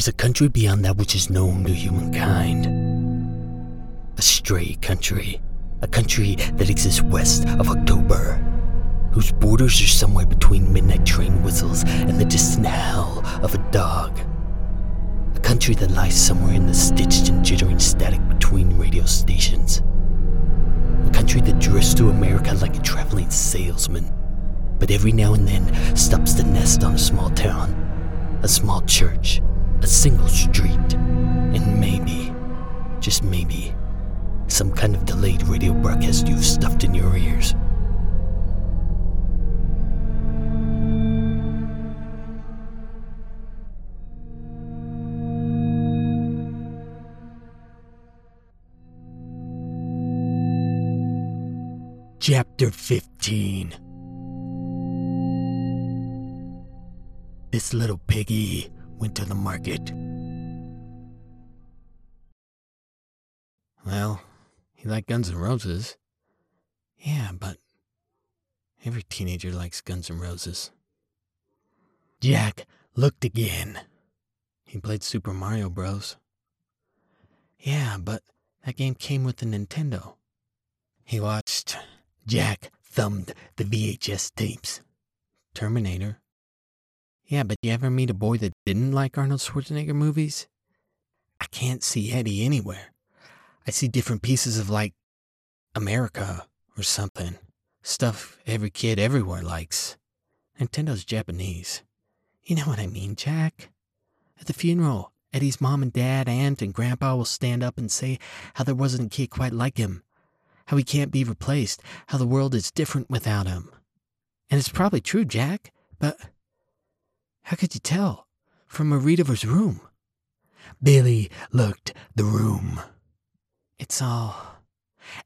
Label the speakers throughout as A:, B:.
A: is a country beyond that which is known to humankind. A stray country. A country that exists west of October. Whose borders are somewhere between midnight train whistles and the distant howl of a dog. A country that lies somewhere in the stitched and jittering static between radio stations. A country that drifts through America like a traveling salesman, but every now and then stops to nest on a small town, a small church, a single street, and maybe, just maybe, some kind of delayed radio broadcast you've stuffed in your ears. Chapter 15 This little piggy went to the market.
B: Well, he liked Guns N' Roses. Yeah, but every teenager likes Guns N' Roses.
A: Jack looked again.
B: He played Super Mario Bros. Yeah, but that game came with the Nintendo.
A: He watched. Jack thumbed the VHS tapes.
B: Terminator. Yeah, but you ever meet a boy that didn't like Arnold Schwarzenegger movies? I can't see Eddie anywhere. I see different pieces of like America or something. Stuff every kid everywhere likes. Nintendo's Japanese. You know what I mean, Jack? At the funeral, Eddie's mom and dad, aunt, and grandpa will stand up and say how there wasn't a kid quite like him, how he can't be replaced, how the world is different without him. And it's probably true, Jack, but how could you tell? From Marita's room.
A: Billy looked the room.
B: It's all.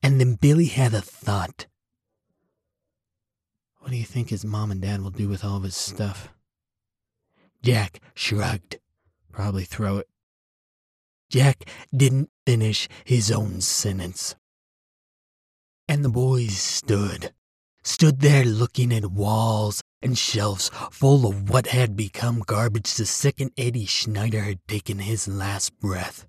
A: And then Billy had a thought.
B: What do you think his mom and dad will do with all of his stuff?
A: Jack shrugged.
B: Probably throw it.
A: Jack didn't finish his own sentence. And the boys stood, stood there looking at walls and shelves full of what had become garbage the second Eddie Schneider had taken his last breath.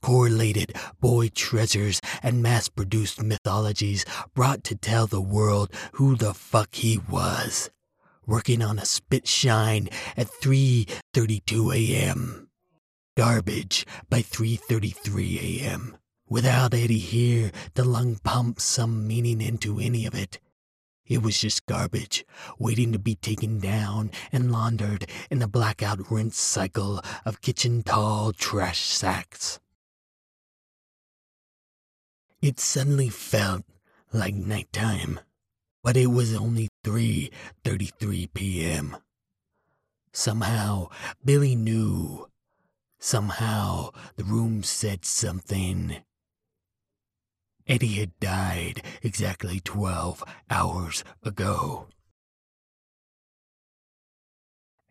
A: Correlated boy treasures and mass produced mythologies brought to tell the world who the fuck he was. Working on a spit shine at 3:32 a.m. Garbage by 3:33 a.m. Without Eddie here to lung pump some meaning into any of it. It was just garbage, waiting to be taken down and laundered in the blackout rinse cycle of kitchen tall trash sacks. It suddenly felt like nighttime, but it was only 3:33 p.m. Somehow Billy knew. Somehow the room said something. Eddie had died exactly 12 hours ago.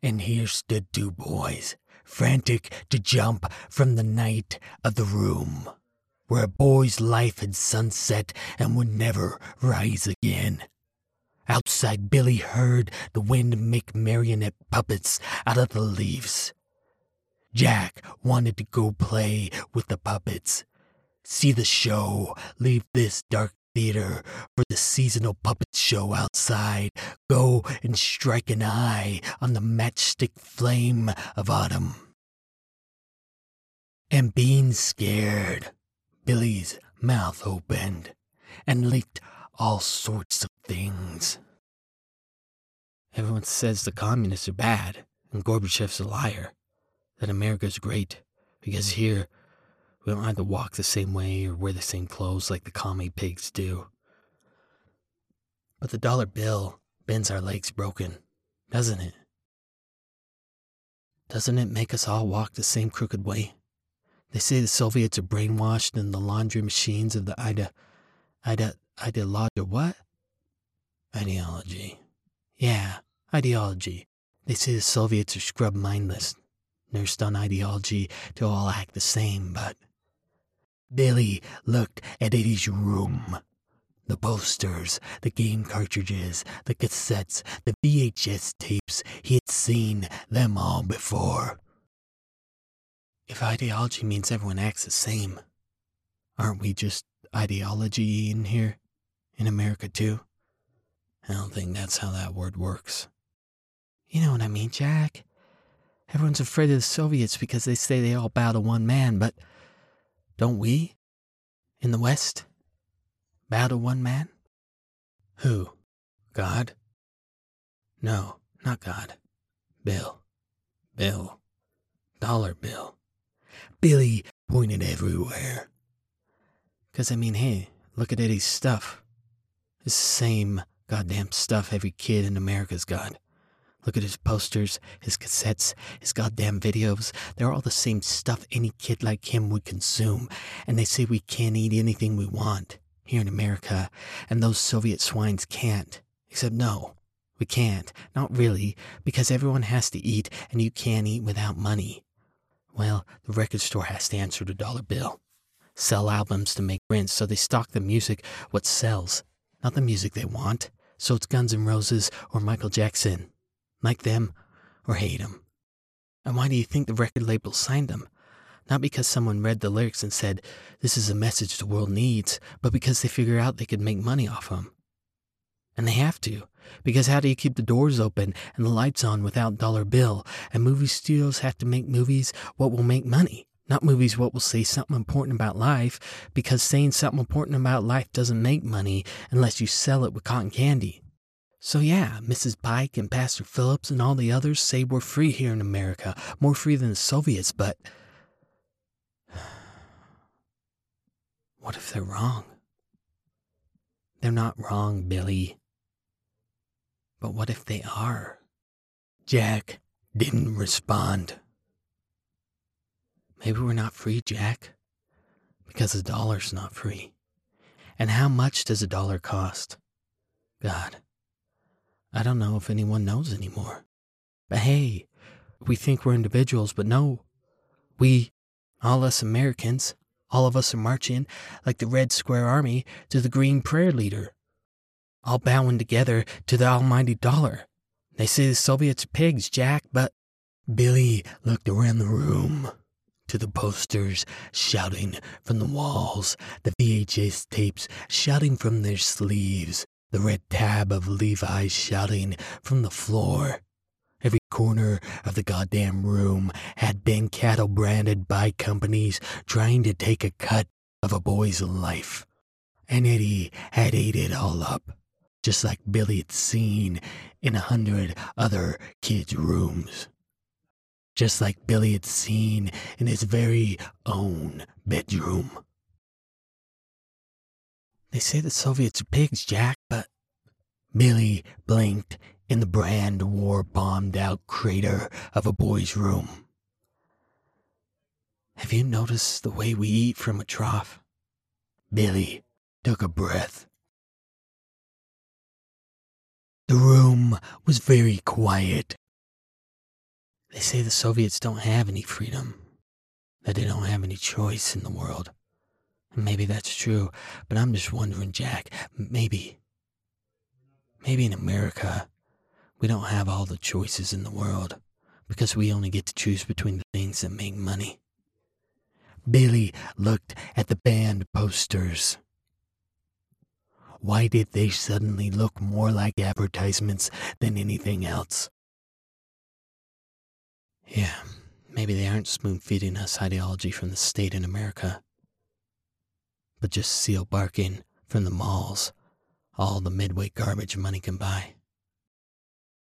A: And here stood two boys, frantic to jump from the night of the room, where a boy's life had sunset and would never rise again. Outside, Billy heard the wind make marionette puppets out of the leaves. Jack wanted to go play with the puppets, see the show, leave this dark theater for the seasonal puppet show outside, go and strike an eye on the matchstick flame of autumn. And being scared, Billy's mouth opened and leaked all sorts of things.
B: Everyone says the communists are bad and Gorbachev's a liar, that America's great, because here we don't either walk the same way or wear the same clothes like the commie pigs do. But the dollar bill bends our legs broken, doesn't it? Doesn't it make us all walk the same crooked way? They say the Soviets are brainwashed and the laundry machines of the ide, ide, ideology, what? Ideology. Yeah, ideology. They say the Soviets are scrub mindless, nursed on ideology to all act the same, but
A: Billy looked at Eddie's room. The posters, the game cartridges, the cassettes, the VHS tapes, he had seen them all before.
B: if ideology means everyone acts the same, aren't we just ideology in here? In America, too? I don't think that's how that word works. You know what I mean, Jack? Everyone's afraid of the Soviets because they say they all bow to one man, but don't we? In the West? Bow to one man? Who? God? No, not God. Bill. Bill. Dollar Bill.
A: Billy pointed everywhere.
B: Because, I mean, hey, look at Eddie's stuff. The same goddamn stuff every kid in America's got. Look at his posters, his cassettes, his goddamn videos. They're all the same stuff any kid like him would consume. And they say we can't eat anything we want here in America, and those Soviet swines can't. Except, no, we can't. Not really, because everyone has to eat, and you can't eat without money. Well, the record store has to answer the dollar bill. Sell albums to make rent, so they stock the music what sells, not the music they want. So it's Guns N' Roses or Michael Jackson. Like them or hate them. And why do you think the record label signed them? Not because someone read the lyrics and said, this is a message the world needs, but because they figure out they could make money off them. And they have to, because how do you keep the doors open and the lights on without dollar bill? And movie studios have to make movies what will make money, not movies what will say something important about life, because saying something important about life doesn't make money unless you sell it with cotton candy. So, yeah, Mrs. Pike and Pastor Phillips and all the others say we're free here in America, more free than the Soviets, but. What if they're wrong? They're not wrong, Billy. But what if they are?
A: Jack didn't respond.
B: Maybe we're not free, Jack, because the dollar's not free. And how much does a dollar cost? God, I don't know if anyone knows anymore. But hey, we think we're individuals, but no. We, all us Americans, all of us are marching like the Red Square Army to the Green Prayer Leader all bowing together to the almighty dollar. They say the Soviets are pigs, Jack, but.
A: Billy looked around the room to the posters shouting from the walls, the VHS tapes shouting from their sleeves, the red tab of Levi's shouting from the floor. Every corner of the goddamn room had been cattle branded by companies trying to take a cut of a boy's life. And Eddie had ate it all up just like Billy had seen in a hundred other kids' rooms. Just like Billy had seen in his very own bedroom.
B: They say the Soviets are pigs, Jack, but.
A: Billy blinked in the brand war bombed out crater of a boy's room.
B: Have you noticed the way we eat from a trough?
A: Billy took a breath. The room was very quiet.
B: They say the Soviets don't have any freedom, that they don't have any choice in the world. Maybe that's true, but I'm just wondering, Jack, maybe, maybe in America, we don't have all the choices in the world because we only get to choose between the things that make money.
A: Billy looked at the band posters. Why did they suddenly look more like advertisements than anything else?
B: Yeah, maybe they aren't spoon feeding us ideology from the state in America, but just seal barking from the malls all the midway garbage money can buy.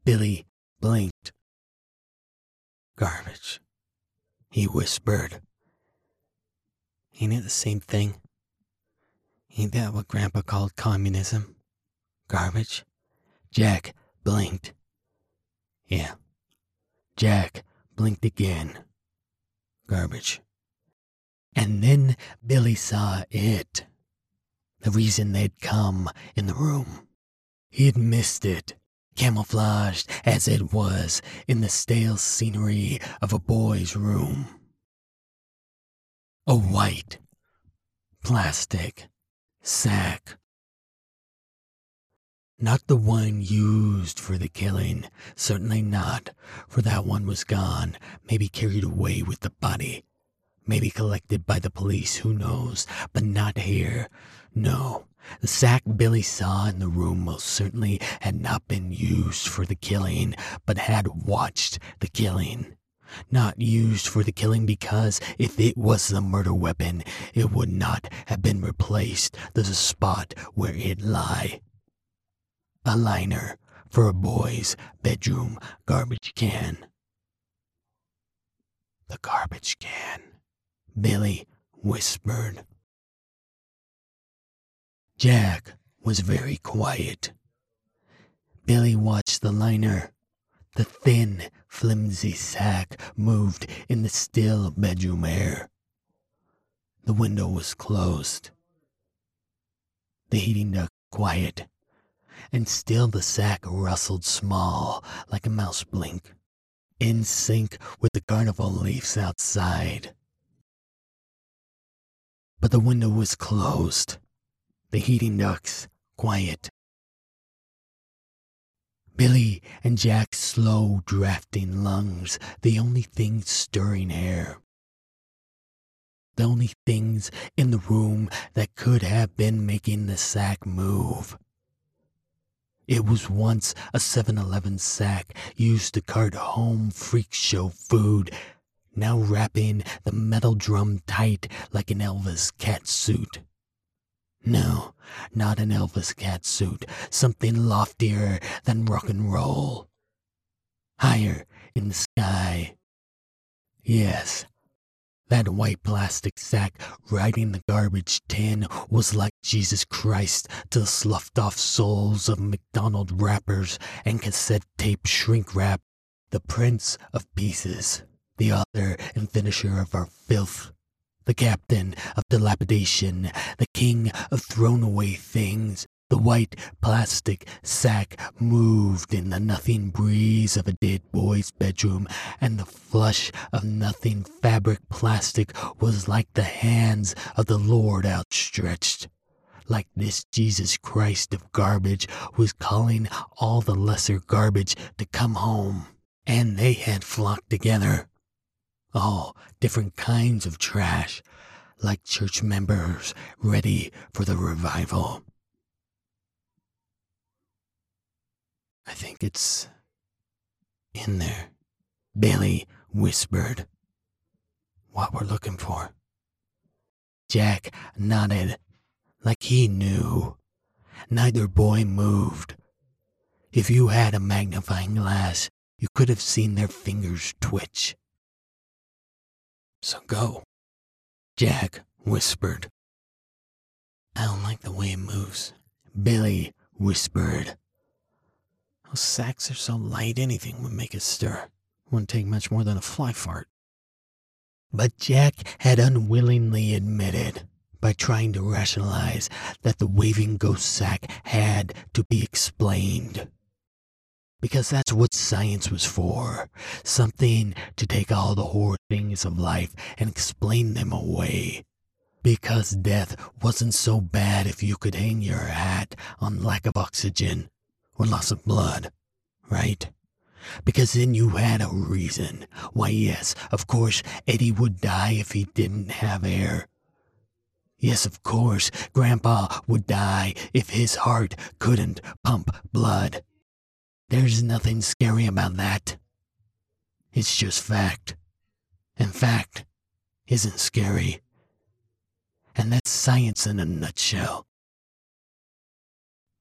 A: Billy blinked.
B: Garbage, he whispered. Ain't it the same thing? Ain't that what Grandpa called communism? Garbage?
A: Jack blinked.
B: Yeah.
A: Jack blinked again.
B: Garbage.
A: And then Billy saw it. The reason they'd come in the room. He'd missed it, camouflaged as it was in the stale scenery of a boy's room. A white, plastic, sack. Not the one used for the killing, certainly not, for that one was gone, maybe carried away with the body. Maybe collected by the police, who knows? But not here. No. The sack Billy saw in the room most certainly had not been used for the killing, but had watched the killing. Not used for the killing because if it was the murder weapon, it would not have been replaced the spot where it lay. A liner for a boy's bedroom garbage can. The garbage can, Billy whispered. Jack was very quiet. Billy watched the liner. The thin, flimsy sack moved in the still bedroom air. The window was closed. The heating duct quiet, and still the sack rustled small like a mouse blink, in sync with the carnival leaves outside. But the window was closed the heating ducts quiet. Billy and Jack's slow drafting lungs, the only things stirring air. The only things in the room that could have been making the sack move. It was once a 7 Eleven sack used to cart home freak show food, now wrapping the metal drum tight like an Elvis cat suit. No, not an Elvis cat suit, something loftier than rock and roll. Higher in the sky. Yes, that white plastic sack riding the garbage tin was like Jesus Christ to the sloughed off souls of McDonald wrappers and cassette tape shrink wrap, the Prince of Pieces, the author and finisher of our filth the captain of dilapidation, the king of thrown away things. The white plastic sack moved in the nothing breeze of a dead boy's bedroom, and the flush of nothing fabric plastic was like the hands of the Lord outstretched. Like this Jesus Christ of garbage was calling all the lesser garbage to come home, and they had flocked together all different kinds of trash, like church members ready for the revival. I think it's in there, Billy whispered. What we're looking for. Jack nodded, like he knew. Neither boy moved. If you had a magnifying glass, you could have seen their fingers twitch. So go. Jack whispered. I don't like the way it moves. Billy whispered. Those sacks are so light anything would make a stir. Wouldn't take much more than a fly fart. But Jack had unwillingly admitted, by trying to rationalize, that the waving ghost sack had to be explained because that's what science was for. Something to take all the horrid things of life and explain them away. Because death wasn't so bad if you could hang your hat on lack of oxygen or loss of blood, right? Because then you had a reason. Why, yes, of course, Eddie would die if he didn't have air. Yes, of course, Grandpa would die if his heart couldn't pump blood. There's nothing scary about that. It's just fact. And fact isn't scary. And that's science in a nutshell.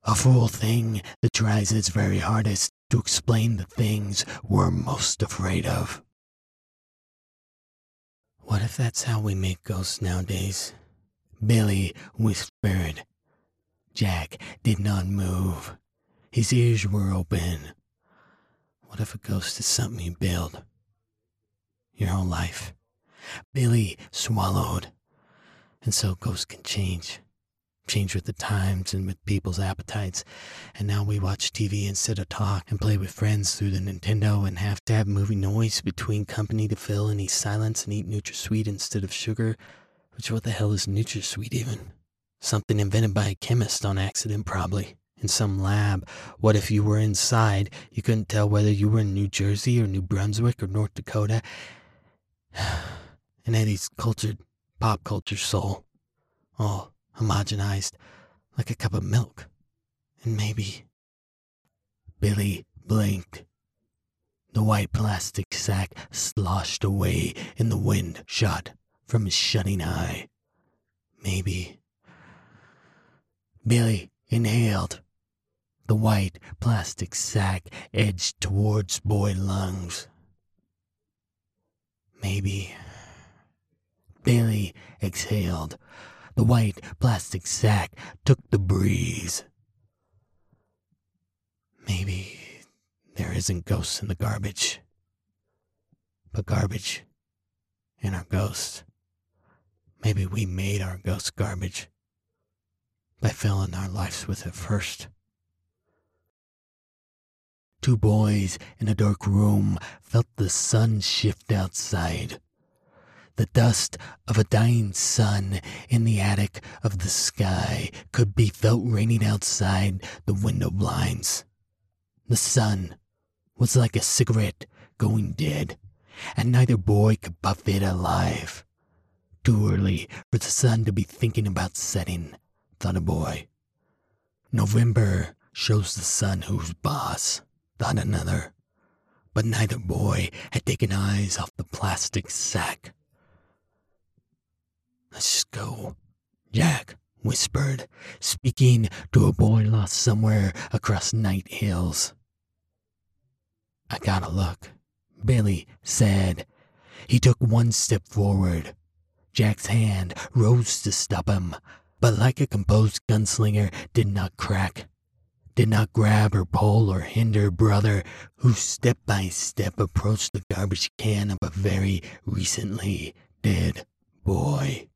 A: A fool thing that tries its very hardest to explain the things we're most afraid of. What if that's how we make ghosts nowadays? Billy whispered. Jack did not move. His ears were open. What if a ghost is something you build? Your whole life. Billy swallowed. And so ghosts can change. Change with the times and with people's appetites. And now we watch TV instead of talk and play with friends through the Nintendo and have to have movie noise between company to fill any silence and eat NutraSweet instead of sugar. Which what the hell is NutraSweet even? Something invented by a chemist on accident, probably in some lab. What if you were inside? You couldn't tell whether you were in New Jersey or New Brunswick or North Dakota.
B: and Eddie's cultured pop culture soul, all homogenized like a cup of milk. And maybe. Billy blinked. The white plastic sack sloshed away in the wind shot from his shutting eye. Maybe. Billy inhaled. The white plastic sack edged towards boy lungs. Maybe. Billy exhaled. The white plastic sack took the breeze. Maybe there isn't ghosts in the garbage, but garbage in our ghosts. Maybe we made our ghost garbage by filling our lives with it first. Two boys in a dark room felt the sun shift outside. The dust of a dying sun in the attic of the sky could be felt raining outside the window blinds. The sun was like a cigarette going dead, and neither boy could puff it alive. Too early for the sun to be thinking about setting, thought a boy. November shows the sun who's boss, thought another. But neither boy had taken eyes off the plastic sack. Let's go, Jack whispered, speaking to a boy lost somewhere across night hills. I gotta look, Billy said. He took one step forward. Jack's hand rose to stop him, but like a composed gunslinger, did not crack, did not grab or pull or hinder brother, who step by step approached the garbage can of a very recently dead boy.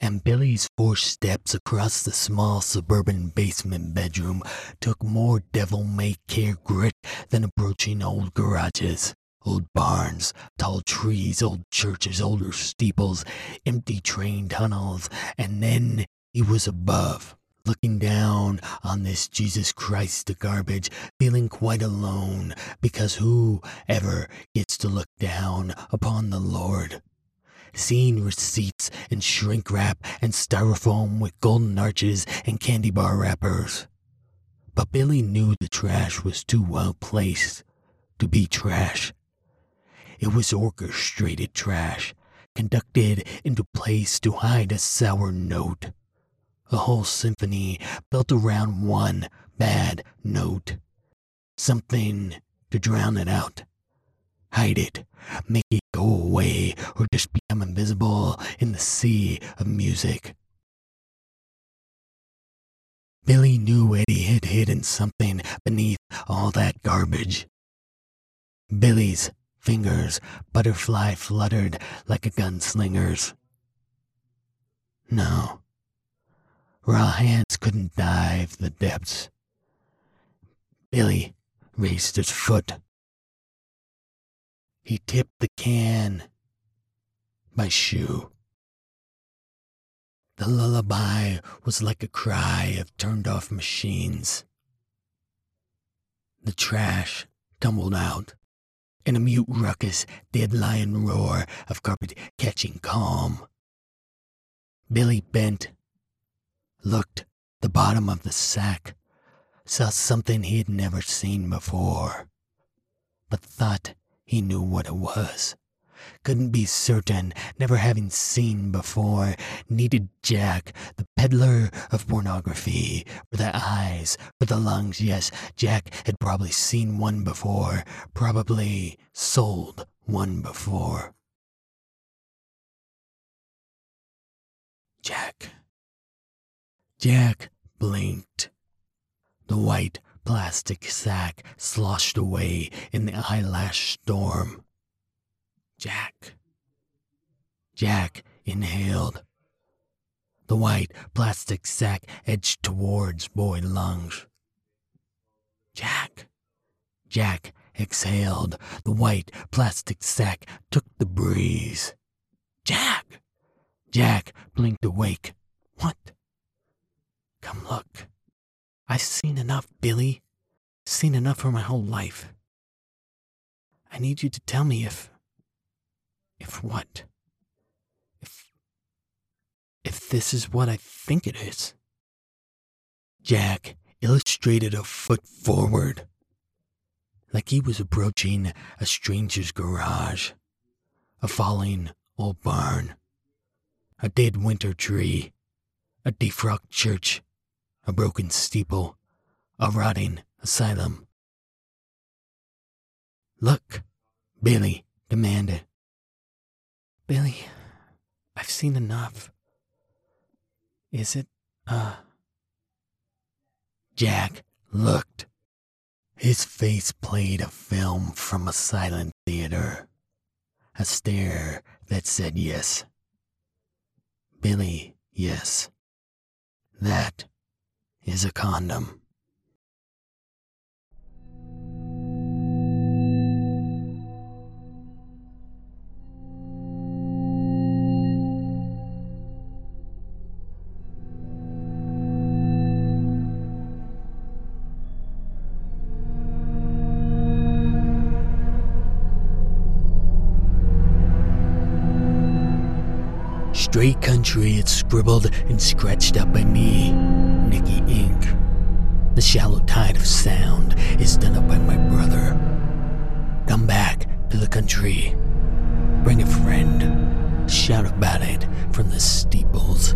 B: And Billy's four steps across the small suburban basement bedroom took more devil may care grit than approaching old garages. Old barns, tall trees, old churches, older steeples, empty train tunnels, and then he was above, looking down on this Jesus Christ garbage, feeling quite alone, because who ever gets to look down upon the Lord? Seeing receipts and shrink wrap and styrofoam with golden arches and candy bar wrappers. But Billy knew the trash was too well placed to be trash. It was orchestrated trash, conducted into place to hide a sour note. A whole symphony built around one bad note. Something to drown it out. Hide it, make it go away, or just become invisible in the sea of music. Billy knew Eddie had hidden something beneath all that garbage. Billy's Fingers butterfly fluttered like a gunslinger's. No. Raw hands couldn't dive the depths. Billy raised his foot. He tipped the can My shoe. The lullaby was like a cry of turned off machines. The trash tumbled out in a mute ruckus, dead lion roar of carpet catching calm. Billy bent, looked the bottom of the sack, saw something he had never seen before, but thought he knew what it was couldn't be certain, never having seen before, needed Jack, the peddler of pornography, for the eyes, for the lungs. Yes, Jack had probably seen one before, probably sold one before. Jack. Jack blinked. The white plastic sack sloshed away in the eyelash storm. Jack. Jack inhaled. The white plastic sack edged towards boy lungs. Jack. Jack exhaled. The white plastic sack took the breeze. Jack. Jack blinked awake. What? Come look. I've seen enough, Billy. Seen enough for my whole life. I need you to tell me if If what? If. If this is what I think it is.
A: Jack illustrated a foot forward, like he was approaching a stranger's garage, a falling old barn, a dead winter tree, a defrocked church, a broken steeple, a rotting asylum. Look, Billy demanded.
B: Billy, I've seen enough. Is it, uh.
A: Jack looked. His face played a film from a silent theater, a stare that said yes. Billy, yes. That is a condom. Straight country it's scribbled and scratched up by me, Nicky Inc. The shallow tide of sound is done up by my brother. Come back to the country. Bring a friend. Shout about it from the steeples.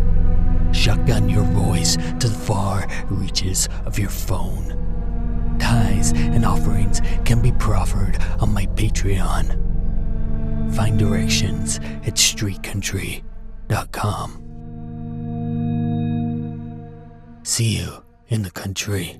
A: Shotgun your voice to the far reaches of your phone. Ties and offerings can be proffered on my Patreon. Find directions at streetcountry.com. See you in the country.